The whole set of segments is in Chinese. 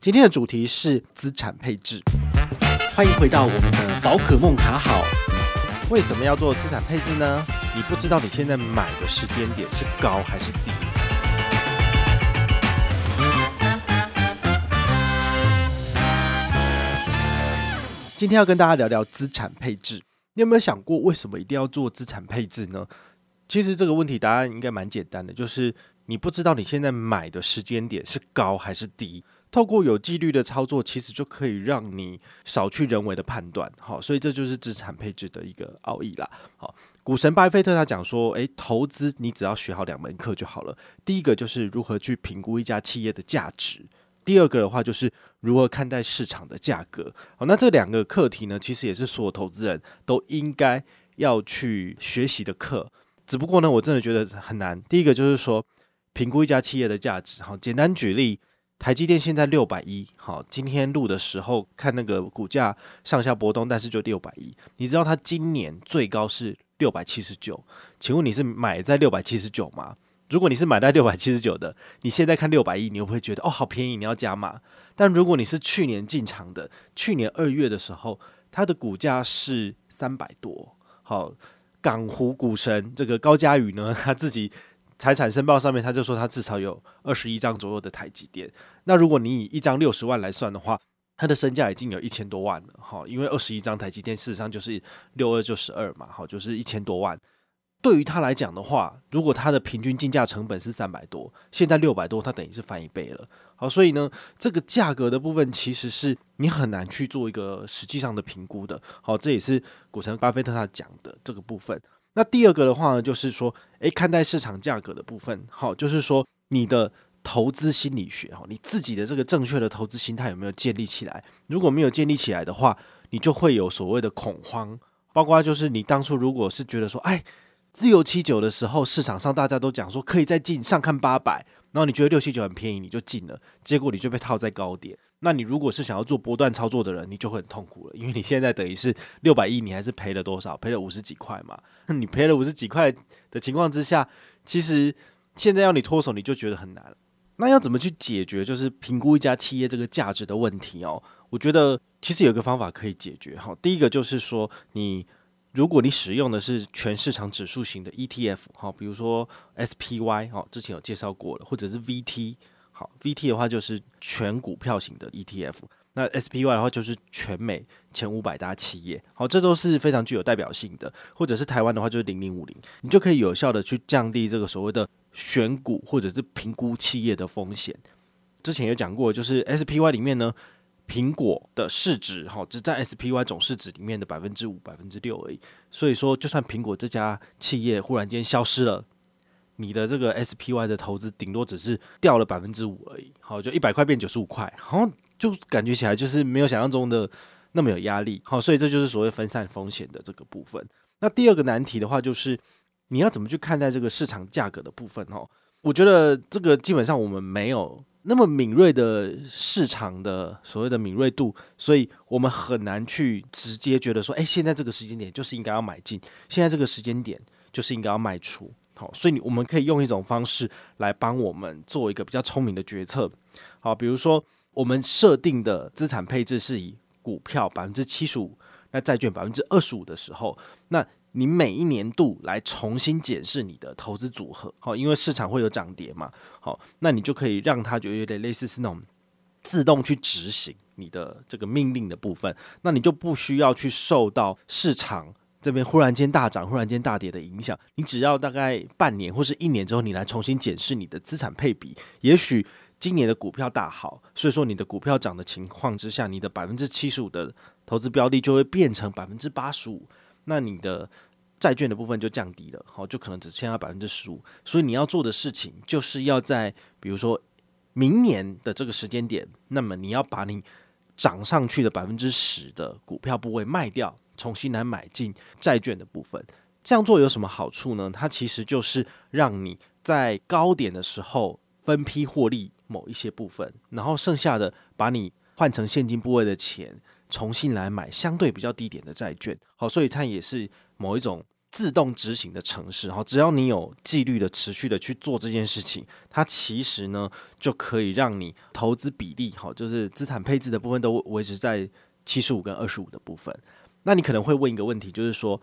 今天的主题是资产配置。欢迎回到我们的宝可梦卡好。为什么要做资产配置呢？你不知道你现在买的时间点是高还是低。今天要跟大家聊聊资产配置。你有没有想过，为什么一定要做资产配置呢？其实这个问题答案应该蛮简单的，就是你不知道你现在买的时间点是高还是低。透过有纪律的操作，其实就可以让你少去人为的判断，好，所以这就是资产配置的一个奥义啦。好，股神巴菲特他讲说，诶，投资你只要学好两门课就好了。第一个就是如何去评估一家企业的价值，第二个的话就是如何看待市场的价格。好，那这两个课题呢，其实也是所有投资人都应该要去学习的课。只不过呢，我真的觉得很难。第一个就是说评估一家企业的价值，好，简单举例。台积电现在六百一，好，今天录的时候看那个股价上下波动，但是就六百一。你知道它今年最高是六百七十九，请问你是买在六百七十九吗？如果你是买在六百七十九的，你现在看六百一，你会不会觉得哦，好便宜，你要加码？但如果你是去年进场的，去年二月的时候，它的股价是三百多，好，港湖股神这个高嘉宇呢，他自己。财产申报上面，他就说他至少有二十一张左右的台积电。那如果你以一张六十万来算的话，他的身价已经有一千多万了。哈，因为二十一张台积电事实上就是六二就十二嘛，好，就是一千多万。对于他来讲的话，如果他的平均竞价成本是三百多，现在六百多，他等于是翻一倍了。好，所以呢，这个价格的部分其实是你很难去做一个实际上的评估的。好，这也是股神巴菲特他讲的这个部分。那第二个的话呢，就是说，诶，看待市场价格的部分，好，就是说你的投资心理学，哈，你自己的这个正确的投资心态有没有建立起来？如果没有建立起来的话，你就会有所谓的恐慌，包括就是你当初如果是觉得说，哎，六七九的时候，市场上大家都讲说可以再进上看八百，然后你觉得六七九很便宜，你就进了，结果你就被套在高点。那你如果是想要做波段操作的人，你就会很痛苦了，因为你现在等于是六百亿，你还是赔了多少？赔了五十几块嘛。你赔了五十几块的情况之下，其实现在要你脱手，你就觉得很难。那要怎么去解决，就是评估一家企业这个价值的问题哦？我觉得其实有一个方法可以解决哈。第一个就是说，你如果你使用的是全市场指数型的 ETF 哈，比如说 SPY 哈，之前有介绍过了，或者是 VT。好，VT 的话就是全股票型的 ETF，那 SPY 的话就是全美前五百大企业。好，这都是非常具有代表性的，或者是台湾的话就是零零五零，你就可以有效的去降低这个所谓的选股或者是评估企业的风险。之前有讲过，就是 SPY 里面呢，苹果的市值哈只占 SPY 总市值里面的百分之五、百分之六而已。所以说，就算苹果这家企业忽然间消失了。你的这个 SPY 的投资顶多只是掉了百分之五而已，好，就一百块变九十五块，好像就感觉起来就是没有想象中的那么有压力，好，所以这就是所谓分散风险的这个部分。那第二个难题的话，就是你要怎么去看待这个市场价格的部分？哦，我觉得这个基本上我们没有那么敏锐的市场的所谓的敏锐度，所以我们很难去直接觉得说，诶，现在这个时间点就是应该要买进，现在这个时间点就是应该要卖出。好，所以你我们可以用一种方式来帮我们做一个比较聪明的决策。好，比如说我们设定的资产配置是以股票百分之七十五，那债券百分之二十五的时候，那你每一年度来重新检视你的投资组合。好，因为市场会有涨跌嘛。好，那你就可以让它就有点类似是那种自动去执行你的这个命令的部分，那你就不需要去受到市场。这边忽然间大涨、忽然间大跌的影响，你只要大概半年或是一年之后，你来重新检视你的资产配比，也许今年的股票大好，所以说你的股票涨的情况之下，你的百分之七十五的投资标的就会变成百分之八十五，那你的债券的部分就降低了，好，就可能只剩下百分之十五。所以你要做的事情，就是要在比如说明年的这个时间点，那么你要把你涨上去的百分之十的股票部位卖掉。重新来买进债券的部分，这样做有什么好处呢？它其实就是让你在高点的时候分批获利某一些部分，然后剩下的把你换成现金部位的钱，重新来买相对比较低点的债券。好，所以它也是某一种自动执行的程式，好，只要你有纪律的、持续的去做这件事情，它其实呢就可以让你投资比例，好，就是资产配置的部分都维持在七十五跟二十五的部分。那你可能会问一个问题，就是说，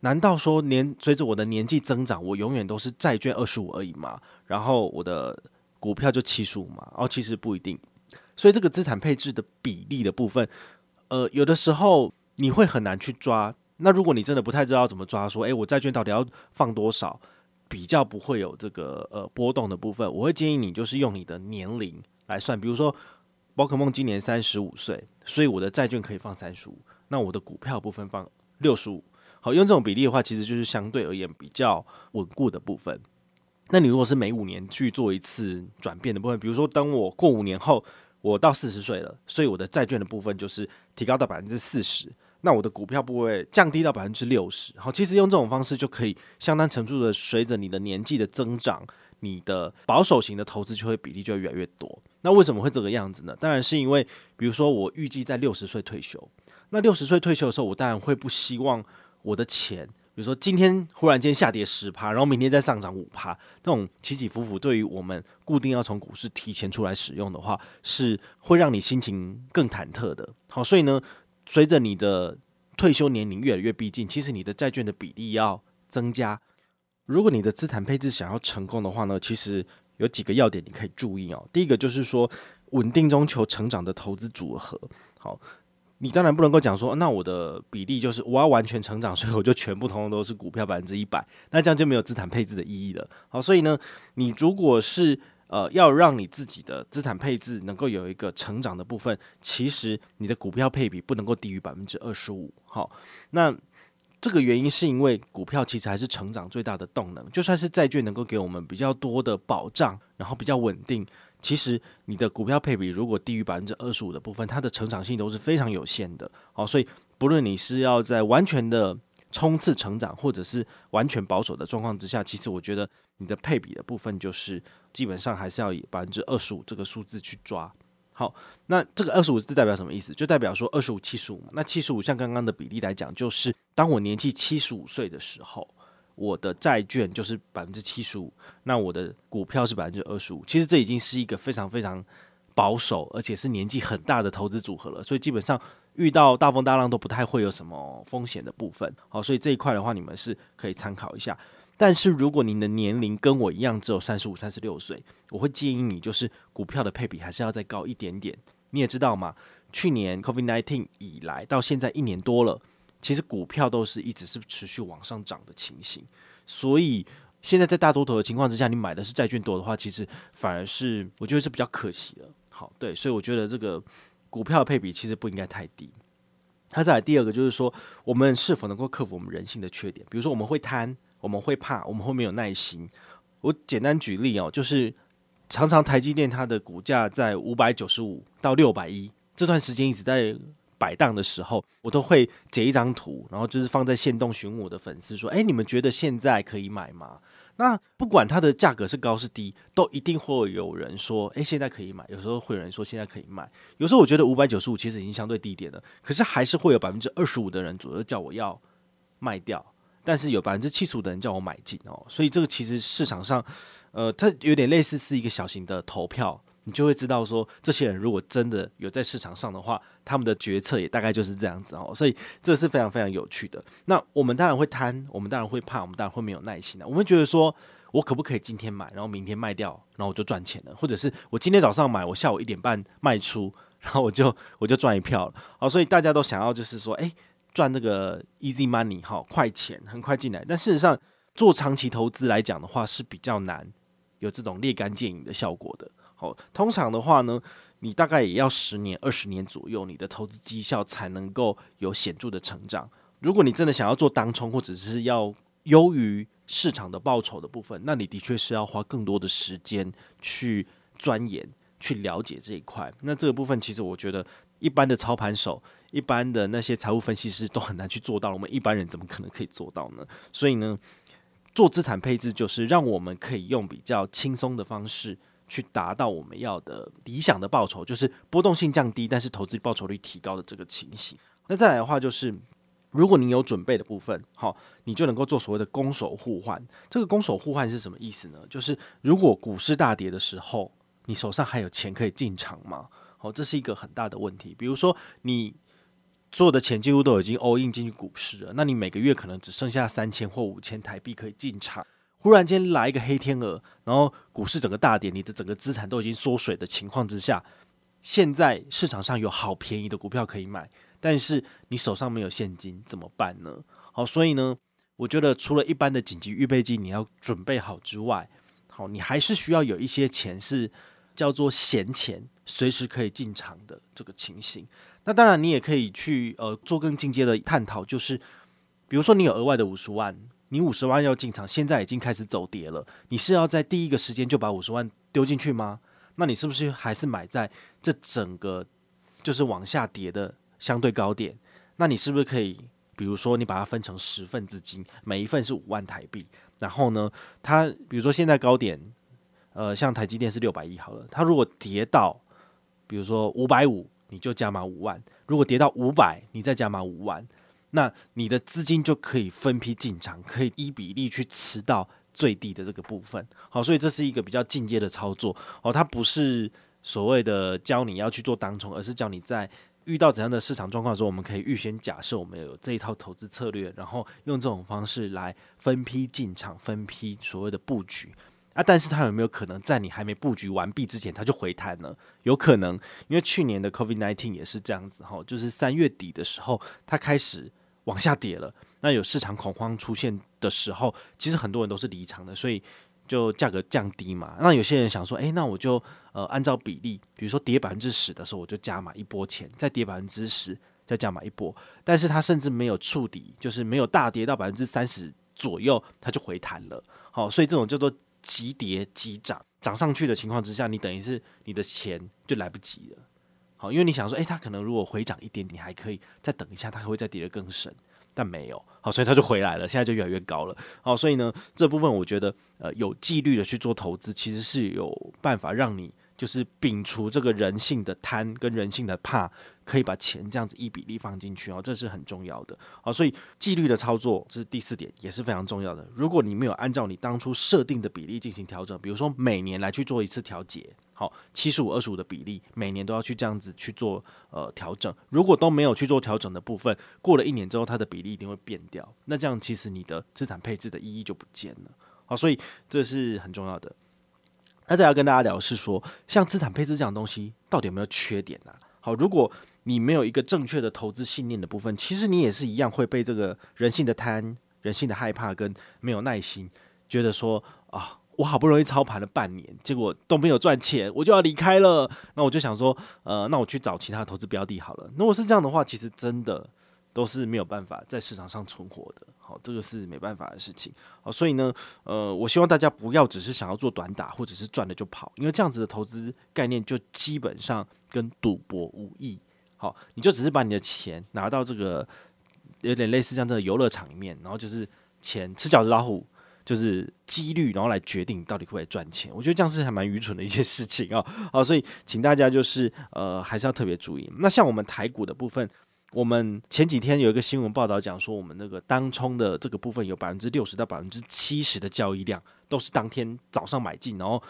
难道说年随着我的年纪增长，我永远都是债券二十五而已吗？然后我的股票就七十五嘛？哦，其实不一定。所以这个资产配置的比例的部分，呃，有的时候你会很难去抓。那如果你真的不太知道怎么抓，说，诶，我债券到底要放多少，比较不会有这个呃波动的部分，我会建议你就是用你的年龄来算。比如说，宝可梦今年三十五岁，所以我的债券可以放三十五，那我的股票部分放六十五。好，用这种比例的话，其实就是相对而言比较稳固的部分。那你如果是每五年去做一次转变的部分，比如说等我过五年后。我到四十岁了，所以我的债券的部分就是提高到百分之四十，那我的股票部位降低到百分之六十。好，其实用这种方式就可以相当程度的随着你的年纪的增长，你的保守型的投资就会比例就会越来越多。那为什么会这个样子呢？当然是因为，比如说我预计在六十岁退休，那六十岁退休的时候，我当然会不希望我的钱。比如说今天忽然间下跌十趴，然后明天再上涨五趴，这种起起伏伏，对于我们固定要从股市提前出来使用的话，是会让你心情更忐忑的。好，所以呢，随着你的退休年龄越来越逼近，其实你的债券的比例要增加。如果你的资产配置想要成功的话呢，其实有几个要点你可以注意哦。第一个就是说，稳定中求成长的投资组合。好。你当然不能够讲说，那我的比例就是我要完全成长，所以我就全部通通都是股票百分之一百，那这样就没有资产配置的意义了。好，所以呢，你如果是呃要让你自己的资产配置能够有一个成长的部分，其实你的股票配比不能够低于百分之二十五。好，那这个原因是因为股票其实还是成长最大的动能，就算是债券能够给我们比较多的保障，然后比较稳定。其实你的股票配比如果低于百分之二十五的部分，它的成长性都是非常有限的。好，所以不论你是要在完全的冲刺成长，或者是完全保守的状况之下，其实我觉得你的配比的部分就是基本上还是要以百分之二十五这个数字去抓。好，那这个二十五是代表什么意思？就代表说二十五七十五嘛。那七十五像刚刚的比例来讲，就是当我年纪七十五岁的时候。我的债券就是百分之七十五，那我的股票是百分之二十五。其实这已经是一个非常非常保守，而且是年纪很大的投资组合了。所以基本上遇到大风大浪都不太会有什么风险的部分。好，所以这一块的话，你们是可以参考一下。但是如果您的年龄跟我一样，只有三十五、三十六岁，我会建议你就是股票的配比还是要再高一点点。你也知道嘛，去年 COVID-19 以来到现在一年多了。其实股票都是一直是持续往上涨的情形，所以现在在大多头的情况之下，你买的是债券多的话，其实反而是我觉得是比较可惜的。好，对，所以我觉得这个股票的配比其实不应该太低。它再来第二个就是说，我们是否能够克服我们人性的缺点？比如说我们会贪，我们会怕，我们会没有耐心。我简单举例哦，就是常常台积电它的股价在五百九十五到六百一这段时间一直在。摆荡的时候，我都会截一张图，然后就是放在线动询问我的粉丝说：“诶，你们觉得现在可以买吗？”那不管它的价格是高是低，都一定会有人说：“诶，现在可以买。”有时候会有人说：“现在可以卖。”有时候我觉得五百九十五其实已经相对低点了，可是还是会有百分之二十五的人左右叫我要卖掉，但是有百分之七十五的人叫我买进哦。所以这个其实市场上，呃，它有点类似是一个小型的投票。你就会知道说，这些人如果真的有在市场上的话，他们的决策也大概就是这样子哦。所以这是非常非常有趣的。那我们当然会贪，我们当然会怕，我们当然会没有耐心的。我们觉得说，我可不可以今天买，然后明天卖掉，然后我就赚钱了？或者是我今天早上买，我下午一点半卖出，然后我就我就赚一票了。好，所以大家都想要就是说，诶，赚那个 easy money 哈，快钱很快进来。但事实上，做长期投资来讲的话，是比较难有这种立竿见影的效果的。通常的话呢，你大概也要十年、二十年左右，你的投资绩效才能够有显著的成长。如果你真的想要做当冲，或者是要优于市场的报酬的部分，那你的确是要花更多的时间去钻研、去了解这一块。那这个部分，其实我觉得一般的操盘手、一般的那些财务分析师都很难去做到。我们一般人怎么可能可以做到呢？所以呢，做资产配置就是让我们可以用比较轻松的方式。去达到我们要的理想的报酬，就是波动性降低，但是投资报酬率提高的这个情形。那再来的话，就是如果你有准备的部分，好，你就能够做所谓的攻守互换。这个攻守互换是什么意思呢？就是如果股市大跌的时候，你手上还有钱可以进场吗？好，这是一个很大的问题。比如说，你所有的钱几乎都已经 all in 进去股市了，那你每个月可能只剩下三千或五千台币可以进场。忽然间来一个黑天鹅，然后股市整个大跌，你的整个资产都已经缩水的情况之下，现在市场上有好便宜的股票可以买。但是你手上没有现金怎么办呢？好，所以呢，我觉得除了一般的紧急预备金你要准备好之外，好，你还是需要有一些钱是叫做闲钱，随时可以进场的这个情形。那当然，你也可以去呃做更进阶的探讨，就是比如说你有额外的五十万，你五十万要进场，现在已经开始走跌了，你是要在第一个时间就把五十万丢进去吗？那你是不是还是买在这整个就是往下跌的？相对高点，那你是不是可以，比如说你把它分成十份资金，每一份是五万台币，然后呢，它比如说现在高点，呃，像台积电是六百亿好了，它如果跌到，比如说五百五，你就加码五万；如果跌到五百，你再加码五万，那你的资金就可以分批进场，可以依比例去吃到最低的这个部分。好，所以这是一个比较进阶的操作哦，它不是所谓的教你要去做当冲，而是教你在。遇到怎样的市场状况的时候，我们可以预先假设我们有这一套投资策略，然后用这种方式来分批进场、分批所谓的布局啊。但是它有没有可能在你还没布局完毕之前，它就回弹呢？有可能，因为去年的 COVID-19 也是这样子哈，就是三月底的时候，它开始往下跌了。那有市场恐慌出现的时候，其实很多人都是离场的，所以。就价格降低嘛，那有些人想说，诶，那我就呃按照比例，比如说跌百分之十的时候，我就加码一波钱，再跌百分之十，再加码一波。但是它甚至没有触底，就是没有大跌到百分之三十左右，它就回弹了。好，所以这种叫做急跌急涨，涨上去的情况之下，你等于是你的钱就来不及了。好，因为你想说，诶，它可能如果回涨一点点，还可以再等一下，它还会再跌得更深。但没有，好，所以它就回来了，现在就越来越高了，好，所以呢，这部分我觉得，呃，有纪律的去做投资，其实是有办法让你就是摒除这个人性的贪跟人性的怕，可以把钱这样子一比例放进去哦，这是很重要的，好，所以纪律的操作这是第四点，也是非常重要的。如果你没有按照你当初设定的比例进行调整，比如说每年来去做一次调节。好，七十五二十五的比例，每年都要去这样子去做呃调整。如果都没有去做调整的部分，过了一年之后，它的比例一定会变掉。那这样其实你的资产配置的意义就不见了。好，所以这是很重要的。那再要跟大家聊是说，像资产配置这样东西，到底有没有缺点呢？好，如果你没有一个正确的投资信念的部分，其实你也是一样会被这个人性的贪、人性的害怕跟没有耐心，觉得说啊。我好不容易操盘了半年，结果都没有赚钱，我就要离开了。那我就想说，呃，那我去找其他投资标的好了。如果是这样的话，其实真的都是没有办法在市场上存活的。好，这个是没办法的事情。好，所以呢，呃，我希望大家不要只是想要做短打，或者是赚了就跑，因为这样子的投资概念就基本上跟赌博无异。好，你就只是把你的钱拿到这个有点类似像这个游乐场里面，然后就是钱吃饺子老虎。就是几率，然后来决定到底会不会赚钱。我觉得这样是还蛮愚蠢的一件事情啊、哦。好，所以请大家就是呃，还是要特别注意。那像我们台股的部分，我们前几天有一个新闻报道讲说，我们那个当冲的这个部分有百分之六十到百分之七十的交易量都是当天早上买进，然后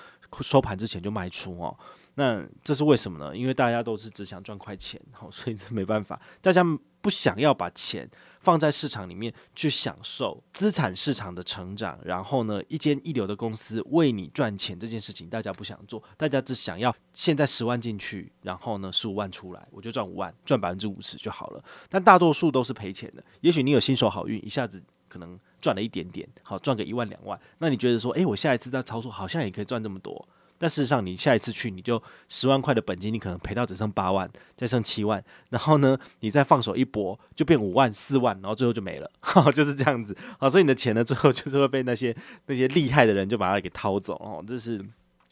收盘之前就卖出哦。那这是为什么呢？因为大家都是只想赚快钱，好，所以这没办法，大家不想要把钱。放在市场里面去享受资产市场的成长，然后呢，一间一流的公司为你赚钱这件事情，大家不想做，大家只想要现在十万进去，然后呢十五万出来，我就赚五万，赚百分之五十就好了。但大多数都是赔钱的。也许你有新手好运，一下子可能赚了一点点，好，赚个一万两万，那你觉得说，诶，我下一次再操作好像也可以赚这么多。但事实上，你下一次去，你就十万块的本金，你可能赔到只剩八万，再剩七万，然后呢，你再放手一搏，就变五万、四万，然后最后就没了，哈，就是这样子。好，所以你的钱呢，最后就是会被那些那些厉害的人就把它给掏走哦。这是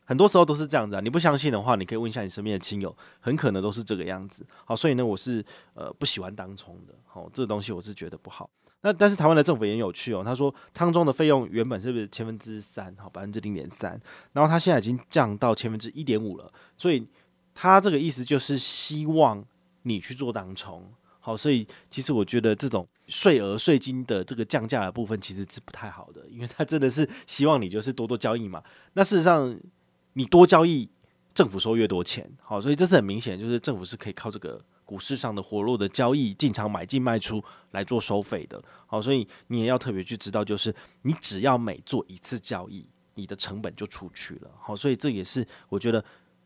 很多时候都是这样子啊。你不相信的话，你可以问一下你身边的亲友，很可能都是这个样子。好，所以呢，我是呃不喜欢当冲的，好，这个东西我是觉得不好。那但是台湾的政府也很有趣哦，他说汤中的费用原本是不是千分之三，好，百分之零点三，然后他现在已经降到千分之一点五了，所以他这个意思就是希望你去做当冲，好，所以其实我觉得这种税额税金的这个降价的部分其实是不太好的，因为他真的是希望你就是多多交易嘛。那事实上你多交易，政府收越多钱，好，所以这是很明显，就是政府是可以靠这个股市上的活络的交易进场买进卖出来做收费的。好，所以你也要特别去知道，就是你只要每做一次交易，你的成本就出去了。好，所以这也是我觉得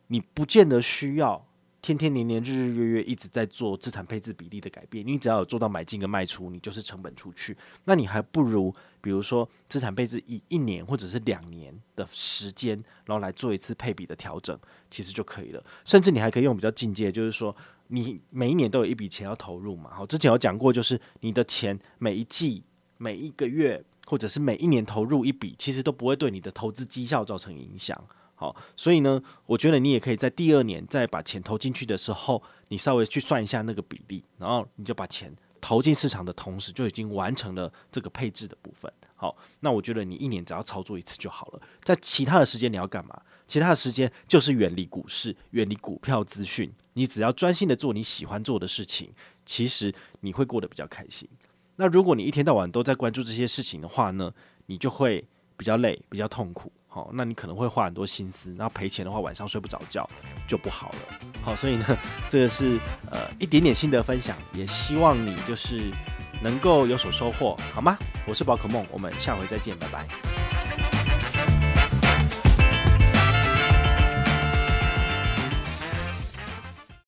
你不见得需要。天天年年日日月月一直在做资产配置比例的改变，你只要有做到买进跟卖出，你就是成本出去。那你还不如，比如说资产配置以一年或者是两年的时间，然后来做一次配比的调整，其实就可以了。甚至你还可以用比较进阶，就是说你每一年都有一笔钱要投入嘛。好，之前有讲过，就是你的钱每一季、每一个月或者是每一年投入一笔，其实都不会对你的投资绩效造成影响。好，所以呢，我觉得你也可以在第二年再把钱投进去的时候，你稍微去算一下那个比例，然后你就把钱投进市场的同时，就已经完成了这个配置的部分。好，那我觉得你一年只要操作一次就好了。在其他的时间你要干嘛？其他的时间就是远离股市，远离股票资讯，你只要专心的做你喜欢做的事情，其实你会过得比较开心。那如果你一天到晚都在关注这些事情的话呢，你就会比较累，比较痛苦。好，那你可能会花很多心思，然后赔钱的话，晚上睡不着觉就不好了。好，所以呢，这个是呃一点点心得分享，也希望你就是能够有所收获，好吗？我是宝可梦，我们下回再见，拜拜。